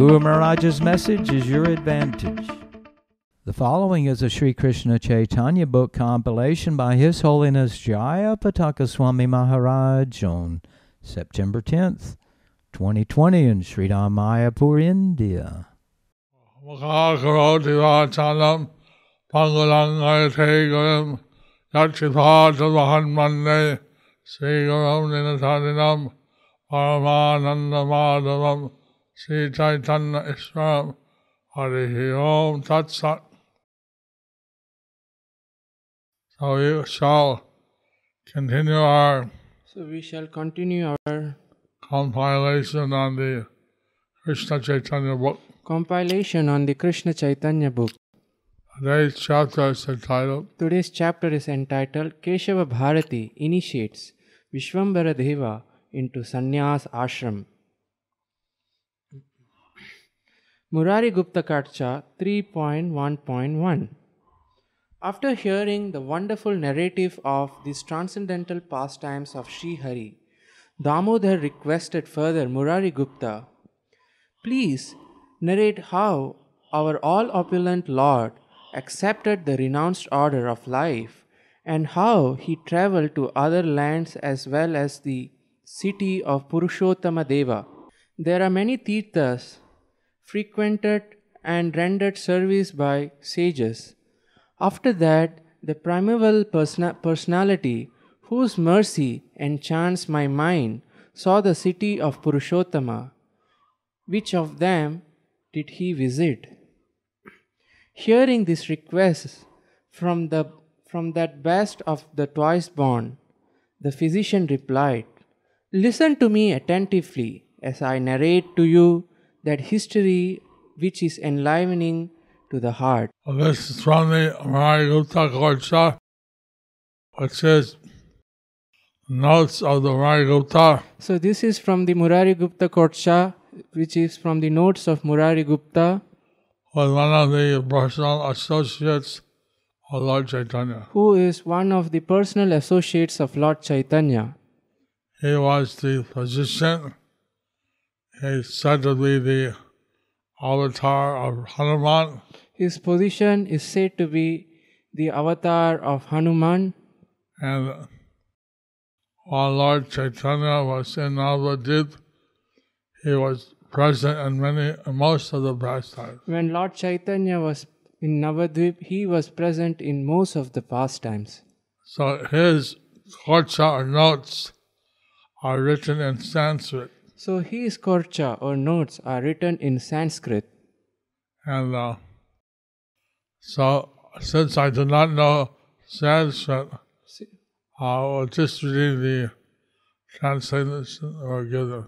Guru Maharaj's message is your advantage. The following is a Sri Krishna Chaitanya book compilation by His Holiness Jaya Pataka Swami Maharaj on September 10th, 2020 in Sri Mayapur, India. Makakaroti Vachalam Pangulangaitegaram Yachipata Mande Sri Gurum Ninatarinam Paramananda Madhavam Sri Chaitanya Harihi Om Tat Sat So we shall continue our So we shall continue our compilation on the Krishna Chaitanya book. compilation on the Krishna Chaitanya book. Today's chapter is entitled Today's chapter is entitled Keshava Bharati initiates Vishwambara Deva into Sannyas Ashram. Murari Gupta Karcha 3.1.1 After hearing the wonderful narrative of these transcendental pastimes of Sri Hari, Damodar requested further Murari Gupta, Please narrate how our all opulent Lord accepted the renounced order of life and how he traveled to other lands as well as the city of Purushottama Deva. There are many tirthas frequented and rendered service by sages. After that, the primeval persona- personality, whose mercy enchants my mind, saw the city of Purushottama. Which of them did he visit? Hearing this request from, the, from that best of the twice born, the physician replied, Listen to me attentively as I narrate to you that history which is enlivening to the heart. This is from the Murari Gupta Korsha, which is notes of the Murari Gupta, So, this is from the Murari Gupta Kotsha, which is from the notes of Murari Gupta, was one of the personal associates of Lord Chaitanya. who is one of the personal associates of Lord Chaitanya. He was the physician. He's said to be the avatar of Hanuman, His position is said to be the avatar of Hanuman, and while Lord Chaitanya was in Navadvip, he was present in many, most of the pastimes. When Lord Chaitanya was in Navadvip, he was present in most of the pastimes. So his kocha notes are written in Sanskrit, So his korcha or notes are written in Sanskrit. and uh, so since I do not know Sanskrit, I will just read the translation or give the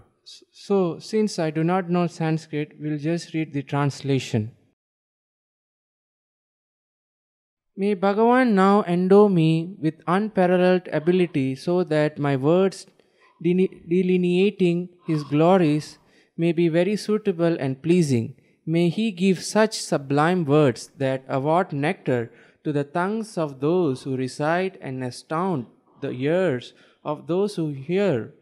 So, since I do not know Sanskrit, we'll just read the translation. May Bhagavan now endow me with unparalleled ability so that my words delineating his glories may be very suitable and pleasing. May he give such sublime words that award nectar to the tongues of those who recite and astound the ears of those who hear.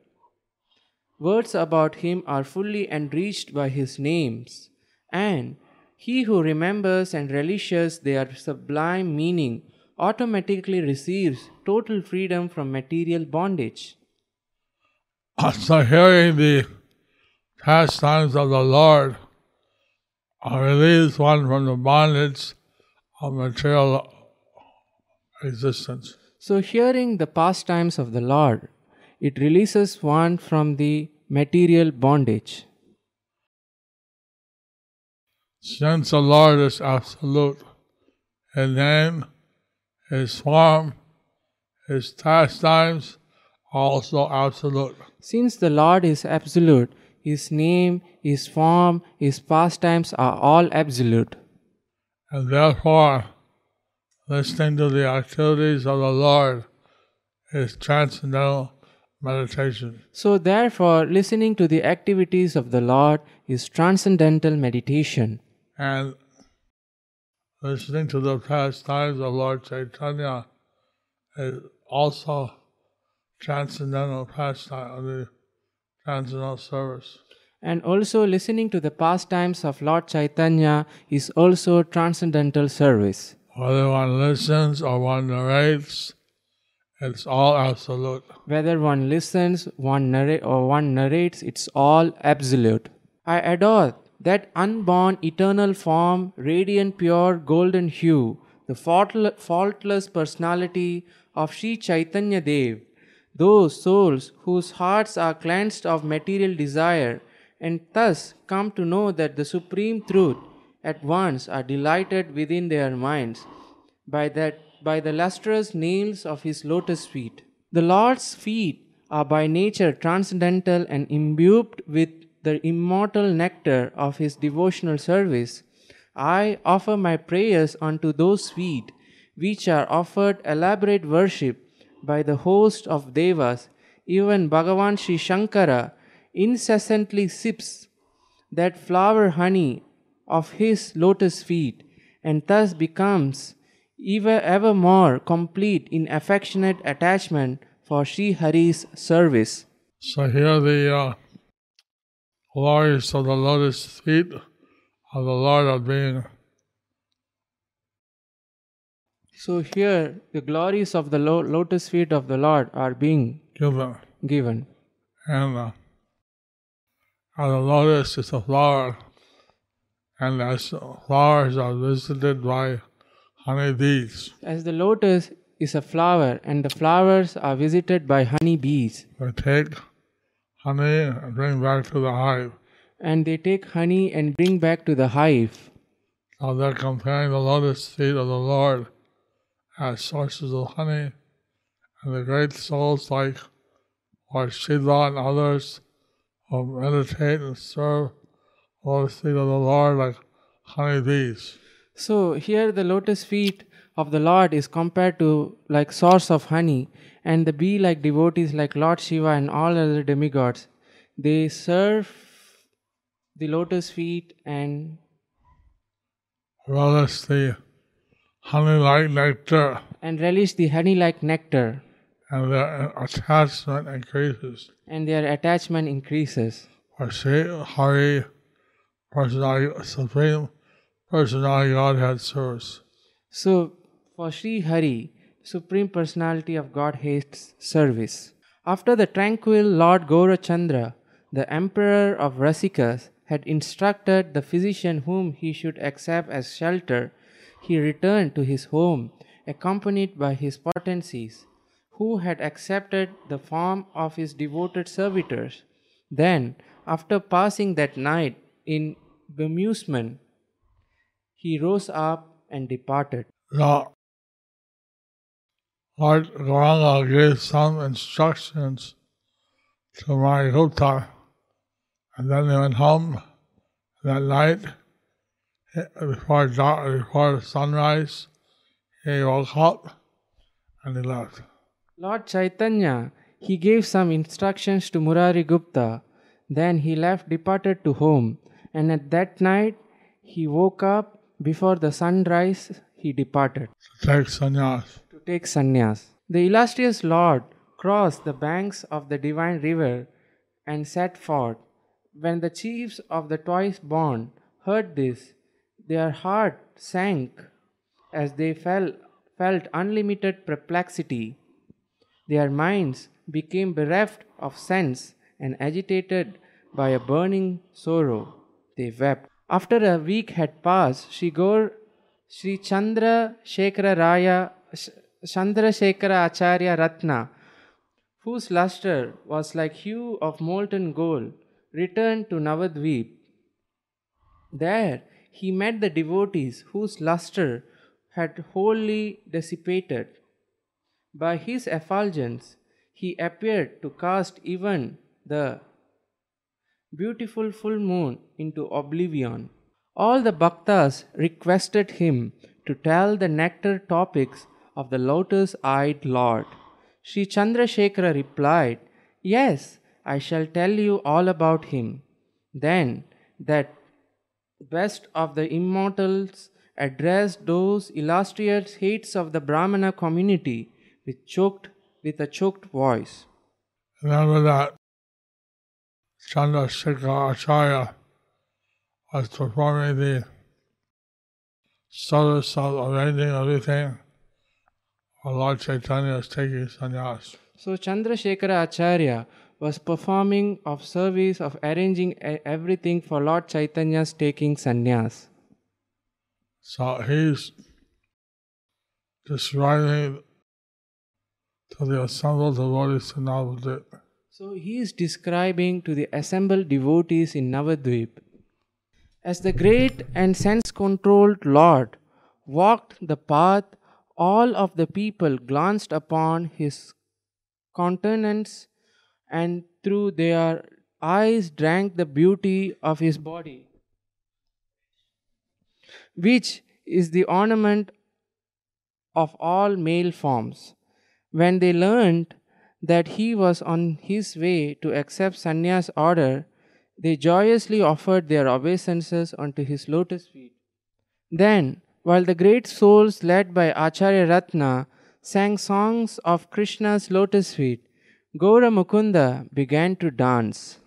Words about him are fully enriched by his names, and he who remembers and relishes their sublime meaning automatically receives total freedom from material bondage. So hearing the pastimes of the Lord release one from the bondage of material existence. So, hearing the pastimes of the Lord, it releases one from the material bondage. Since the Lord is absolute, His name, His form, His pastimes, also absolute. Since the Lord is absolute, His name, His form, His pastimes are all absolute. And therefore, listening to the activities of the Lord is transcendental meditation. So, therefore, listening to the activities of the Lord is transcendental meditation. And listening to the pastimes of Lord Chaitanya is also transcendental pastime of the transcendental service. And also, listening to the pastimes of Lord Chaitanya is also transcendental service. Whether one listens or one narrates, it's all absolute. Whether one listens, one narrate, or one narrates, it's all absolute. I adore that unborn eternal form, radiant, pure, golden hue, the faultless personality of Sri Chaitanya Dev, those souls whose hearts are cleansed of material desire and thus come to know that the supreme truth at once are delighted within their minds by that by the lustrous nails of his lotus feet. The Lord's feet are by nature transcendental and imbued with the immortal nectar of his devotional service. I offer my prayers unto those feet, which are offered elaborate worship by the host of devas. Even Bhagavan Sri Shankara incessantly sips that flower honey of his lotus feet and thus becomes ever, ever more complete in affectionate attachment for Sri Hari's service. So here the uh, glories of the lotus feet of the Lord are being So here the glories of the lo- lotus feet of the Lord are being given. given. And, uh, the lotus is a flower, and as flowers are visited by honeybees, As the lotus is a flower and the flowers are visited by honey bees they take honey and bring back to the hive. and they take honey and bring back to the hive. So they're comparing the lotus feet of the Lord as sources of honey, and the great souls like Lord Shiva and others who meditate and serve all the lotus feet of the Lord like honeybees. So here the lotus feet of the Lord is compared to like source of honey and the bee like devotees like Lord Shiva and all other demigods. They serve the lotus feet and relish the honey like nectar, and release the honey like nectar and their attachment increases. and their attachment increases. For Sri Hari, personality, Supreme Personality Godhead service. So, for Sri Hari, Supreme Personality of Godhead's service. After the tranquil Lord Gaurachandra, the Emperor of Rasikas, had instructed the physician whom he should accept as shelter, he returned to his home, accompanied by his potencies, who had accepted the form of his devoted servitors. Then, after passing that night in bemusement, he rose up and departed. Now, Lord Gauranga gave some instructions to Murari Gupta, and then they went home that night before, dark, before sunrise. He woke up and he left. Lord Chaitanya, he gave some instructions to Murari Gupta. Then he left, departed to home, and at that night he woke up before the sunrise. He departed to take sannyas. to take sannyas. The illustrious Lord crossed the banks of the divine river and set forth. When the chiefs of the twice born heard this, their heart sank as they fell, felt unlimited perplexity. Their minds became bereft of sense and agitated by a burning sorrow. They wept. After a week had passed, Sri Gaur, Sri Chandra Shekhara Raya, Chandra Shekhara Acharya Ratna, whose luster was like hue of molten gold, returned to Navadvip. There he met the devotees whose luster had wholly dissipated. By his effulgence, he appeared to cast even the beautiful full moon into oblivion. All the bhaktas requested him to tell the nectar topics of the lotus eyed Lord. Sri Chandrasekhara replied, Yes, I shall tell you all about him. Then that best of the immortals addressed those illustrious heads of the Brahmana community with choked with a choked voice. Remember that Chandrasekhara Acharya was performing the service of arranging everything while Lord Chaitanya is taking sannyas. So Chandrasekhara Acharya was performing of service of arranging everything for Lord Chaitanya's taking sannyas. So he's describing to the assembled devotees in Navadvip So he is describing to the assembled devotees in Navadvip. As the great and sense controlled Lord walked the path, all of the people glanced upon his countenance and through their eyes drank the beauty of his body, which is the ornament of all male forms. When they learned that he was on his way to accept sannyas order, they joyously offered their obeisances unto his lotus feet. Then, while the great souls led by Acharya Ratna sang songs of Krishna's lotus feet, Gaura Mukunda began to dance.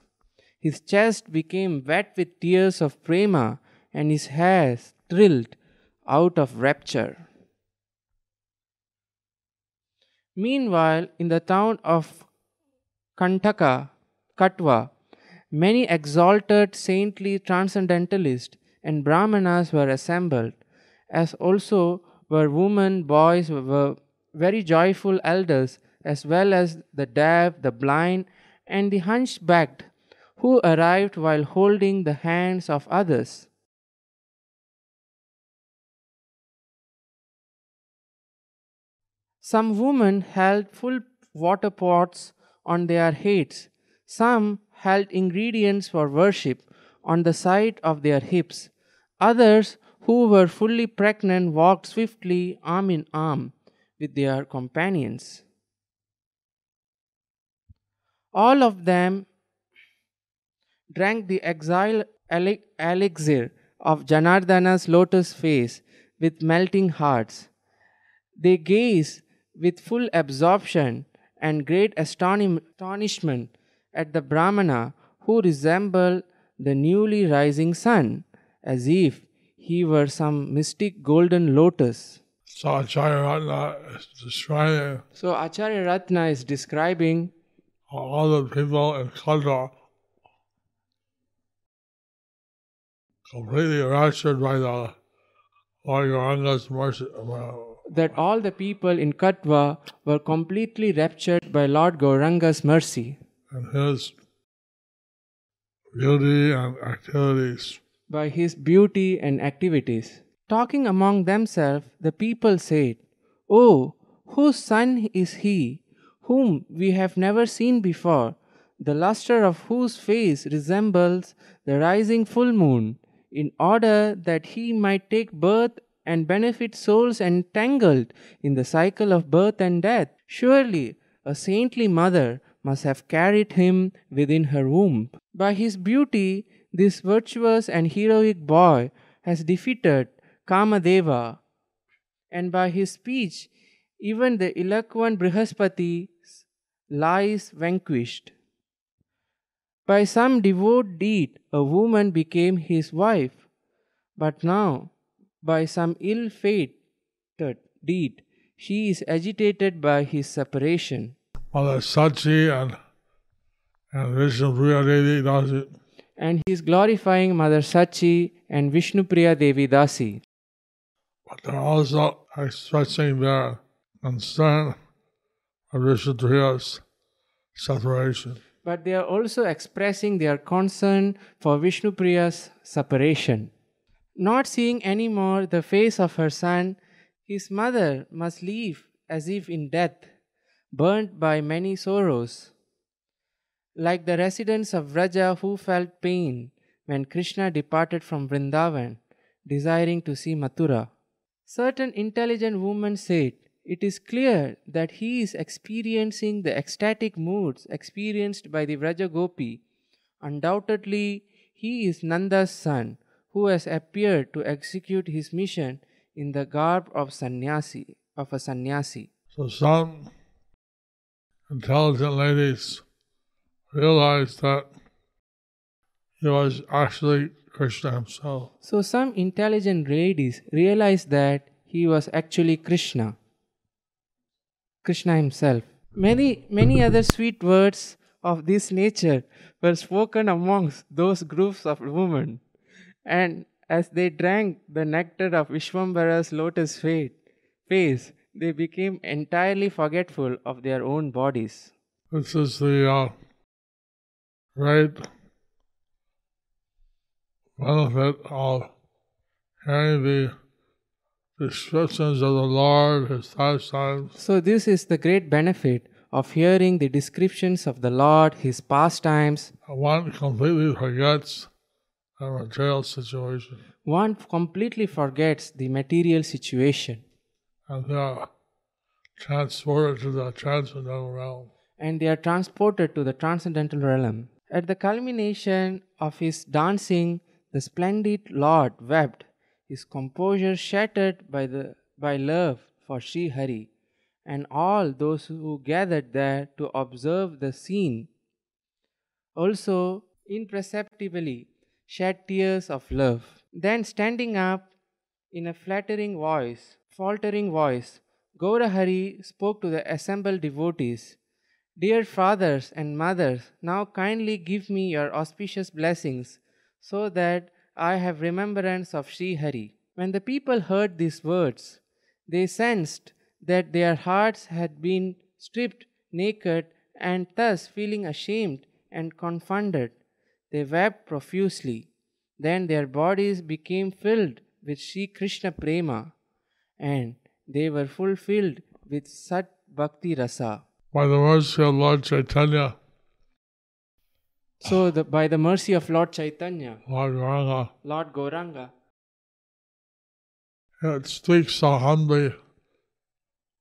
His chest became wet with tears of prema and his hair thrilled out of rapture. Meanwhile, in the town of Kantaka, Katwa, many exalted saintly transcendentalists and brahmanas were assembled, as also were women, boys, were very joyful elders, as well as the deaf, the blind, and the hunchbacked, who arrived while holding the hands of others. Some women held full water pots on their heads. Some held ingredients for worship on the side of their hips. Others, who were fully pregnant, walked swiftly arm in arm with their companions. All of them drank the exile elixir of Janardana's lotus face with melting hearts. They gazed with full absorption and great astonishment at the Brahmana who resembled the newly rising sun, as if he were some mystic golden lotus. So Acharya Ratna is describing So Acharya Ratna is describing all the people in Katwa completely raptured by the Lord Gauranga's mercy. that all the people in Katwa were completely raptured by Lord Gauranga's mercy, and his beauty and activities. by his beauty and activities. Talking among themselves, the people said, Oh, whose son is he, whom we have never seen before, the luster of whose face resembles the rising full moon, in order that he might take birth and benefit souls entangled in the cycle of birth and death? Surely a saintly mother must have carried him within her womb. By his beauty, this virtuous and heroic boy has defeated Kamadeva, and by his speech, even the eloquent Brihaspati lies vanquished. By some devout deed, a woman became his wife, but now, by some ill fated deed, she is agitated by his separation. Mother Sachi and and Vishnu Priya Devi Dasi And he is glorifying Mother Sachi and Vishnupriya Devi Dasi. but they're also expressing their concern Priya's separation. But they are also expressing their concern for Vishnupriya's separation. Not seeing any more the face of her son, his mother must leave as if in death, burnt by many sorrows. like the residents of Vraja who felt pain when Krishna departed from Vrindavan, desiring to see Mathura. Certain intelligent women said, It is clear that he is experiencing the ecstatic moods experienced by the Vraja Gopi. Undoubtedly, he is Nanda's son who has appeared to execute his mission in the garb of sannyasi of a sannyasi. So some intelligent ladies realized that he was actually Krishna himself. So some intelligent ladies realized that he was actually Krishna. Krishna himself. Many many other sweet words of this nature were spoken amongst those groups of women. And as they drank the nectar of Vishwambara's lotus fa- face, they became entirely forgetful of their own bodies. This is the uh, great benefit of hearing the descriptions of the Lord, His pastimes, So, this is the great benefit of hearing the descriptions of the Lord, His pastimes. one completely forgets the material situation One completely forgets the material situation and they are transported to the transcendental realm. and they are transported to the transcendental realm. At the culmination of his dancing, the splendid Lord wept, his composure shattered by, the, by love for Sri Hari, and all those who gathered there to observe the scene also imperceptibly shed tears of love. Then, standing up in a flattering voice, faltering voice, Gaurahari spoke to the assembled devotees. Dear fathers and mothers, now kindly give me your auspicious blessings, so that I have remembrance of Sri Hari. When the people heard these words, they sensed that their hearts had been stripped naked, and thus feeling ashamed and confounded, they wept profusely. Then their bodies became filled with Sri Krishna Prema, and they were fulfilled with Sat Bhakti Rasa. By the mercy of Lord Chaitanya, So, the, by the mercy of Lord Chaitanya, Lord Ranga, Lord Gauranga, it speaks so humbly,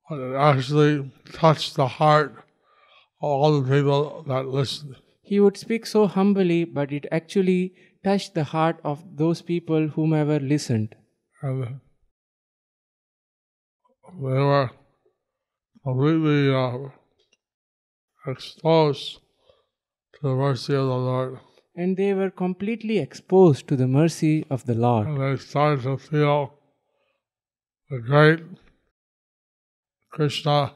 but it actually touched the heart of all the people that listened. he would speak so humbly, but it actually touched the heart of those people whomever listened. And they were completely uh, exposed the mercy of the Lord. And they were completely exposed to the mercy of the Lord. And they started to feel the great Krishna,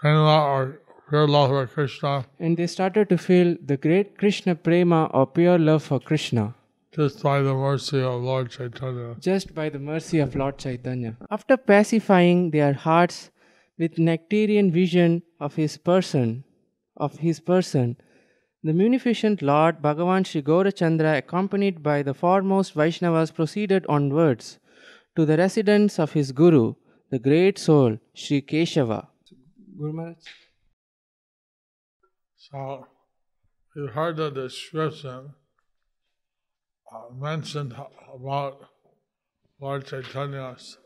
Prema or pure love for Krishna, And they started to feel the great Krishna Prema or pure love for Krishna just by the mercy of Lord Chaitanya. just by the mercy of Lord Chaitanya. After pacifying their hearts with nectarian vision of his person, of his person, the munificent Lord Bhagavan Sri Gaurachandra, accompanied by the foremost Vaishnavas, proceeded onwards to the residence of his Guru, the great soul, Sri Keshava. Guru Maharaj. So you heard the description uh, mentioned about Lord Chaitanya's.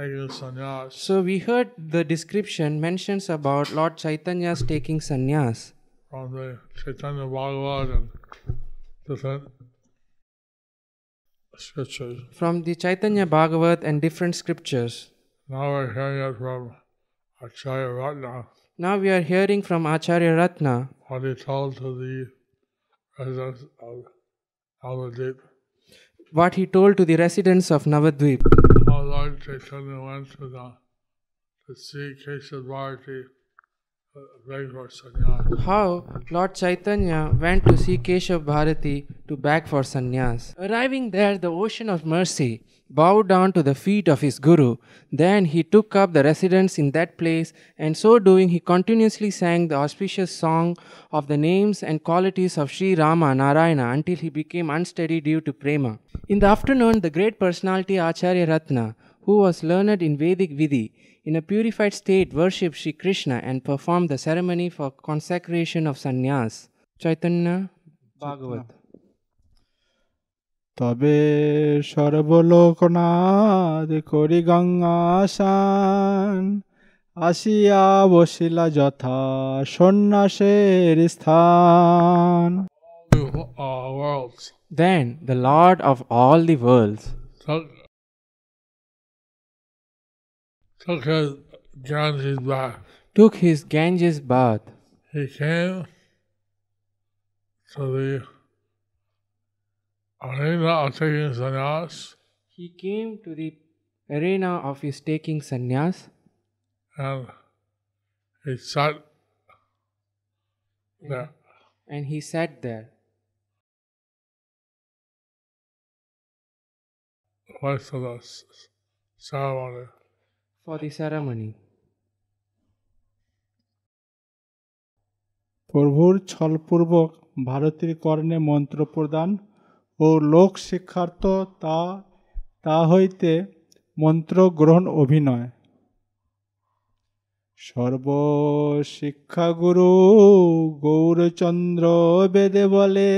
So we heard the description mentions about Lord Chaitanya's taking sannyas from the Chaitanya Bhagavat and different scriptures. from the Chaitanya Bhagavat and different scriptures. Now we're hearing it from Acharya Ratna, Now we are hearing from Acharya Ratna what he told to the residents of Navadvip. what he told to the residents of Navadvip. How Lord Chaitanya went to the to see Keshav How Lord Chaitanya went to see Keshav Bharati to beg for sannyas. Arriving there, the ocean of mercy bowed down to the feet of his Guru. Then he took up the residence in that place, and so doing, he continuously sang the auspicious song of the names and qualities of Sri Rama Narayana until he became unsteady due to prema. In the afternoon, the great personality Acharya Ratna, who was learned in Vedic Vidhi, in a purified state worshipped Sri Krishna and performed the ceremony for consecration of sannyas. Chaitanya Bhagavat. তবে সর্বলোকনাথ করি গঙ্গাসান আসিয়া বসিলা যথা সন্ন্যাসের স্থান uh, worlds. Then the Lord of all the worlds Took, took his Ganges bath. took his Ganges bath. He came to the arena of taking sannyas He came to the arena of his taking sannyas and he sat there. and he sat there. Place of the ceremony. For the ceremony. প্রভুর ছলপূর্বক ভারতীর কর্ণে মন্ত্র প্রদান ও লোক শিক্ষার্থ তা তা হইতে মন্ত্র গ্রহণ অভিনয় সর্বশিক্ষাগুরু গৌরচন্দ্র বেদে বলে,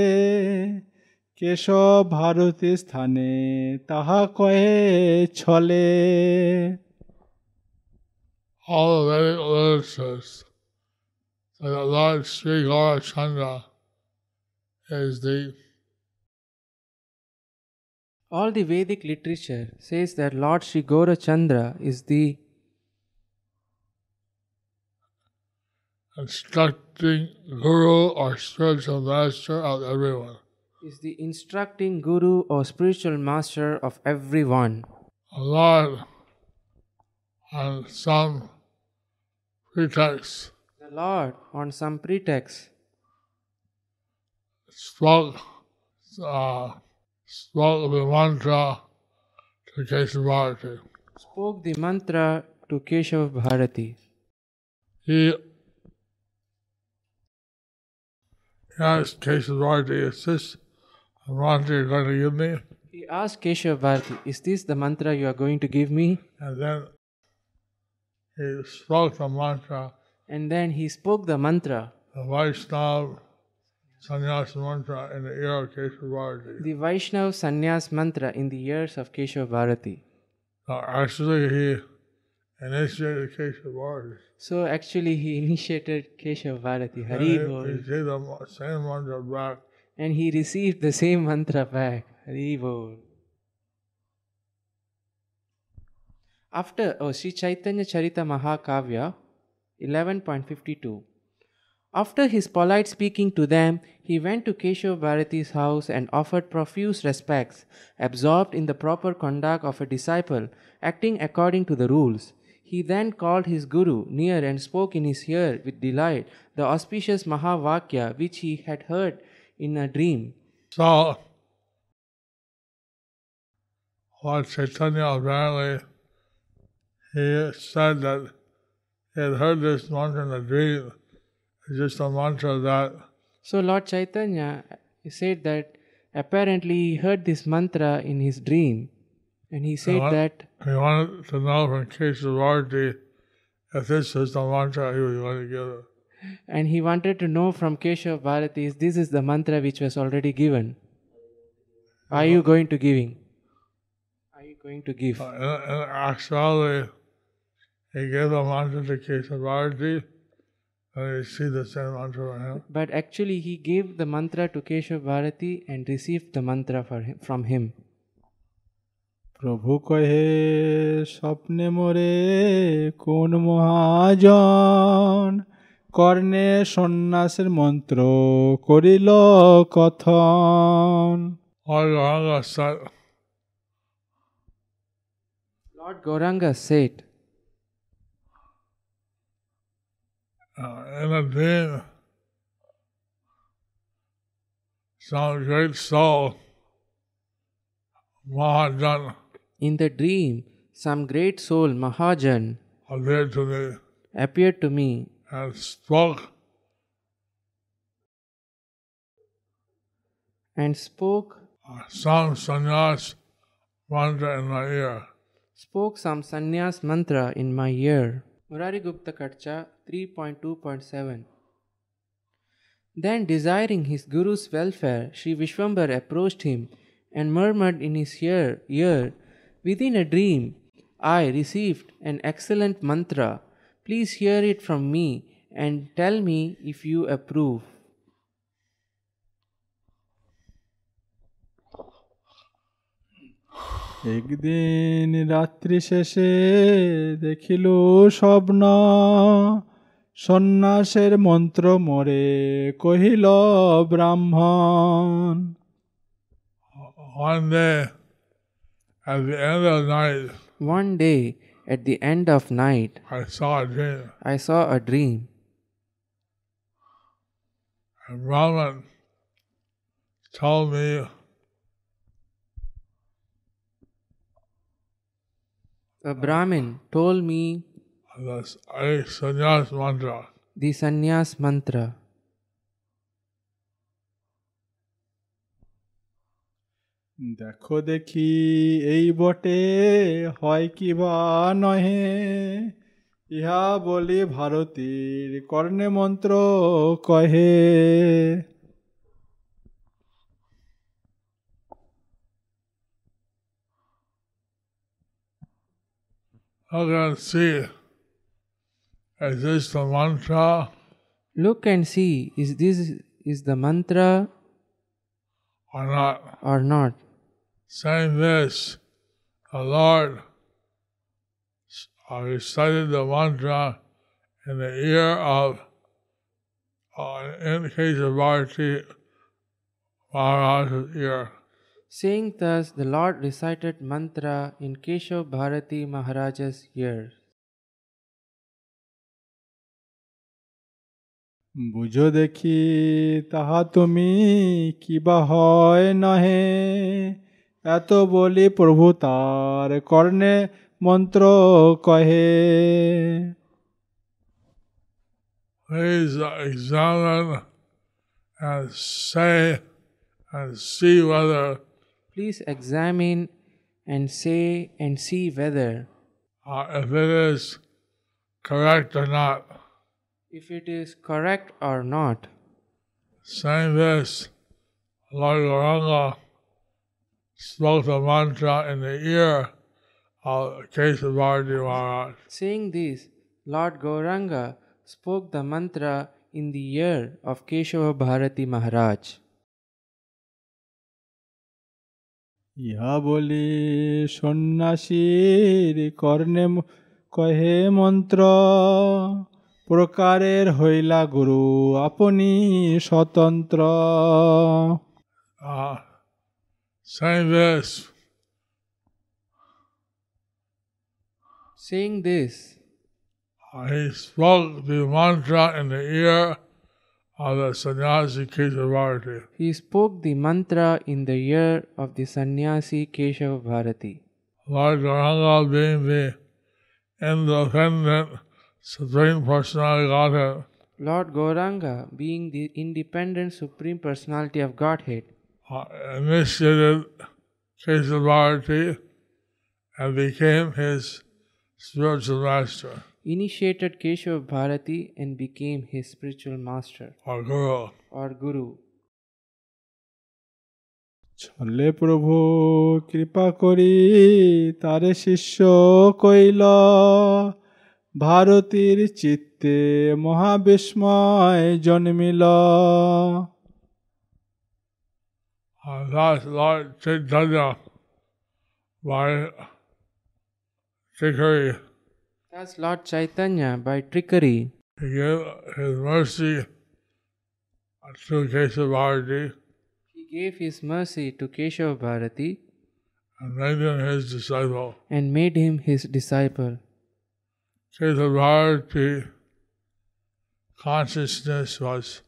কেশব ভারতী স্থানে তাহা কয়ে ছলে All the Vedic literatures that Lord Sri Gaurachandra is the All the Vedic literature says that Lord Sri Gaurachandra is the instructing guru or spiritual master of everyone. is the instructing guru or spiritual master of everyone. The Lord, on some pretext, The Lord, on some pretext, spoke uh, spoke the mantra to Keshav Bharati. spoke the mantra to Keshav Bharati. He asked Keshav Bharati, is this the mantra you're going to give me? He asked Keshav Bharati, Is this the mantra you are going to give me? And then he spoke the mantra, And then he spoke the mantra, the Vaishnav sannyas mantra in the ear of Keshav Bharati. the Vaishnav Sannyas mantra in the ears of Keshav Bharati. Now, actually, he initiated Keshav Bharati. So actually, he initiated Keshav Bharati, And Hari he Bol, received the same mantra back. and he received the same mantra back, Hari Bol. After oh, Sri Chaitanya Charita Mahakavya 11.52. After his polite speaking to them, he went to Keshav Bharati's house and offered profuse respects, absorbed in the proper conduct of a disciple, acting according to the rules. He then called his guru near and spoke in his ear with delight the auspicious Mahavakya which he had heard in a dream. So, Lord Chaitanya apparently, he said that he had heard this mantra in a dream. It's just a mantra that So Lord Chaitanya he said that apparently he heard this mantra in his dream, and he said what? that he wanted to know from Keshav Bharati if this is the mantra he was going to give. and he wanted to know from Keshav Bharati is this is the mantra which was already given. Are you going to giving? Are you going to give? Uh, In, in actuality, he gave the mantra to Keshavarti and he received the same mantra from him. But actually he gave the mantra to Keshav Bharati and received the mantra for him, from him. প্রভু কহে স্বপ্নে মোরে কোন মহাজন কর্ণে সন্ন্যাসের মন্ত্র করিল কথন Lord Gauranga said, uh, in a dream, some great soul, Mahajan, In the dream, some great soul, Mahajan, appeared to me. appeared to me. And spoke. And spoke. Uh, some sannyas mantra in my ear. spoke some sannyas mantra in my ear. Murari Gupta Katcha 3.2.7 Then, desiring his guru's welfare, Sri Vishwambar approached him and murmured in his ear, ear Within a dream, I received an excellent mantra. Please hear it from me and tell me if you approve. একদিন রাত্রি শেষে দেখিল স্বপ্ন সন্ন্যাসের মন্ত্র মরে কহিল ব্রাহ্মণ One day, at the end of night, One day, at the end of night, I saw a dream. I saw a dream. A Brahmin told me A Brahmin told me the a sannyas mantra. the sannyas mantra. দেখো দেখি এই বটে হয় কি বা নহে ইহা বলি ভারতীর কর্ণে মন্ত্র কহে Look and see, is this the mantra Look and see, is this is the mantra or not? or not? Saying this, the Lord uh, recited the mantra in the ear of, uh, in the Keshav Bharati Maharaj's ear. Saying thus, the Lord recited mantra in Keshav Bharati Maharaja's ear. বুঝো দেখি তাহা তুমি কিবা হয় নহে এত বলি প্রভু তার কর্ণে মন্ত্র কহে Please examine and say and see whether Please examine and say and see whether, uh, if it is correct or not. if it is correct or not. Saying this, Lord Gauranga spoke the mantra in the ear of Keshava Bharati Maharaj. Saying this, Lord Gauranga spoke the mantra in the ear of Keshava Bharati Maharaj. ইহা বলে সন্ন্যাসীর কর্ণে কহে মন্ত্র। প্রকারের হইলা গুরু আপনি স্বতন্ত্র। Sing this I spoke the mantra in the year he spoke the mantra in the ear of the sannyasi Keshava Bharati. Lord Gauranga being the independent Supreme Personality of Godhead, Lord Gauranga, being the independent Supreme Personality of Godhead, uh, initiated Keshava Bharati and became his spiritual master initiated Keshava Bharati and became his spiritual master or guru. or guru. ছলে প্রভু কৃপা করি তারে শিষ্য কইল ভারতীর চিত্তে মহাবিস্ময় জন্মিল Uh, Lord Chaitanya, by trickery, Thus, Lord Chaitanya, by trickery, he gave his mercy to Keshava Bharati he gave his mercy to Keshava Bharati and made him his disciple. and made him his disciple. Keshava Bharati consciousness was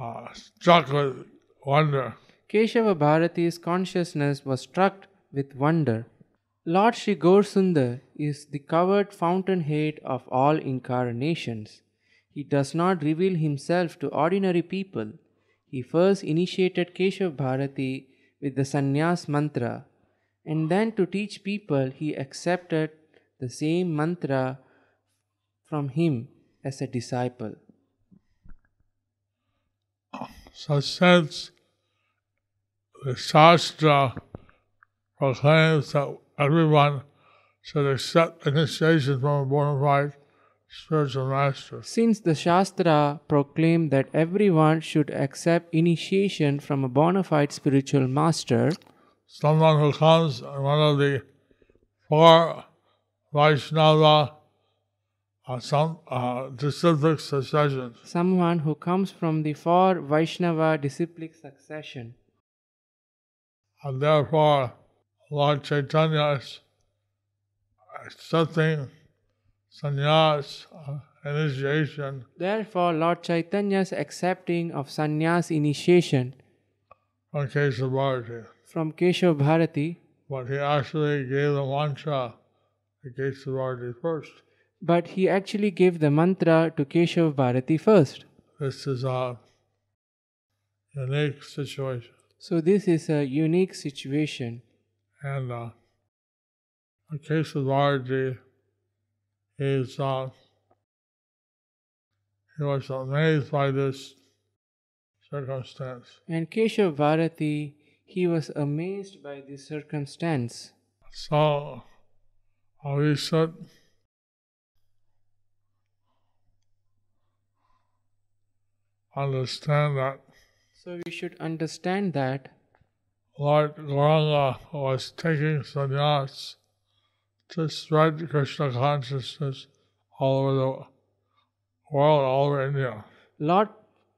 uh, struck with wonder. Keshava Bharati's consciousness was struck with wonder. Lord Sri is the covered fountainhead of all incarnations. He does not reveal himself to ordinary people. He first initiated Keshav Bharati with the sannyas mantra And then to teach people, he accepted the same mantra from him as a disciple. So since the Shastra proclaims that everyone should accept initiation from a bona fide spiritual master, Since the Shastra proclaimed that everyone should accept initiation from a bona fide spiritual master, someone who comes in one of the four Vaishnava uh, some uh, disciplic successions, someone who comes from the four Vaishnava disciplic succession, and therefore Lord Chaitanya is accepting sannyas, uh, initiation, therefore Lord Chaitanya's accepting of sannyas initiation from Keshav Bharati. from Keshav Bharati, But he actually gave the mantra to Keshav Bharati first. but he actually gave the mantra to Keshav Bharati first. This is a unique situation. So this is a unique situation. And uh, the Keshav Bharati is uh, he was amazed by this circumstance. And Keshav Bharati, he was amazed by this circumstance. So uh, we should understand that So we should understand that Lord Gauranga was taking sannyas to spread Krishna consciousness all over the world, all over India. Lord,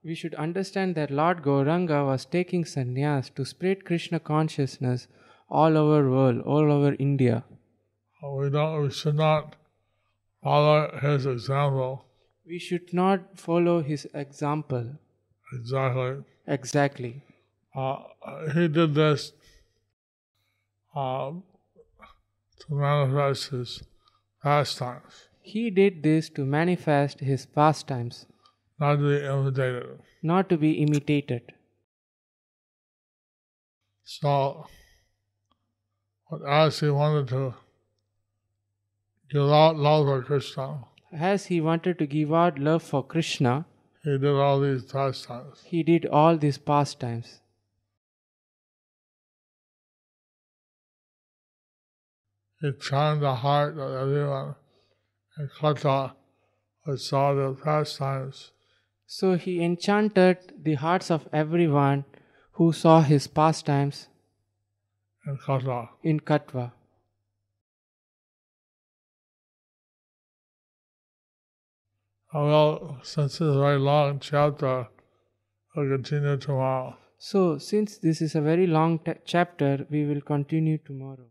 we should understand that Lord Gauranga was taking sannyas to spread Krishna consciousness all over the world, all over India. Uh, we don't, we should not follow his example We should not follow his example exactly. exactly. Uh, he did this um, to manifest his pastimes, He did this to manifest his pastimes, not to be imitated. not to be imitated. So, as he wanted to give out love for Krishna, As he wanted to give out love for Krishna, he did all these pastimes. he did all these pastimes. He charmed the heart of everyone in Katwa who saw the pastimes. So he enchanted the hearts of everyone who saw his pastimes in Katwa. in Katwa. Well, since it's a very long chapter, we'll continue tomorrow. So, since this is a very long t- chapter, we will continue tomorrow.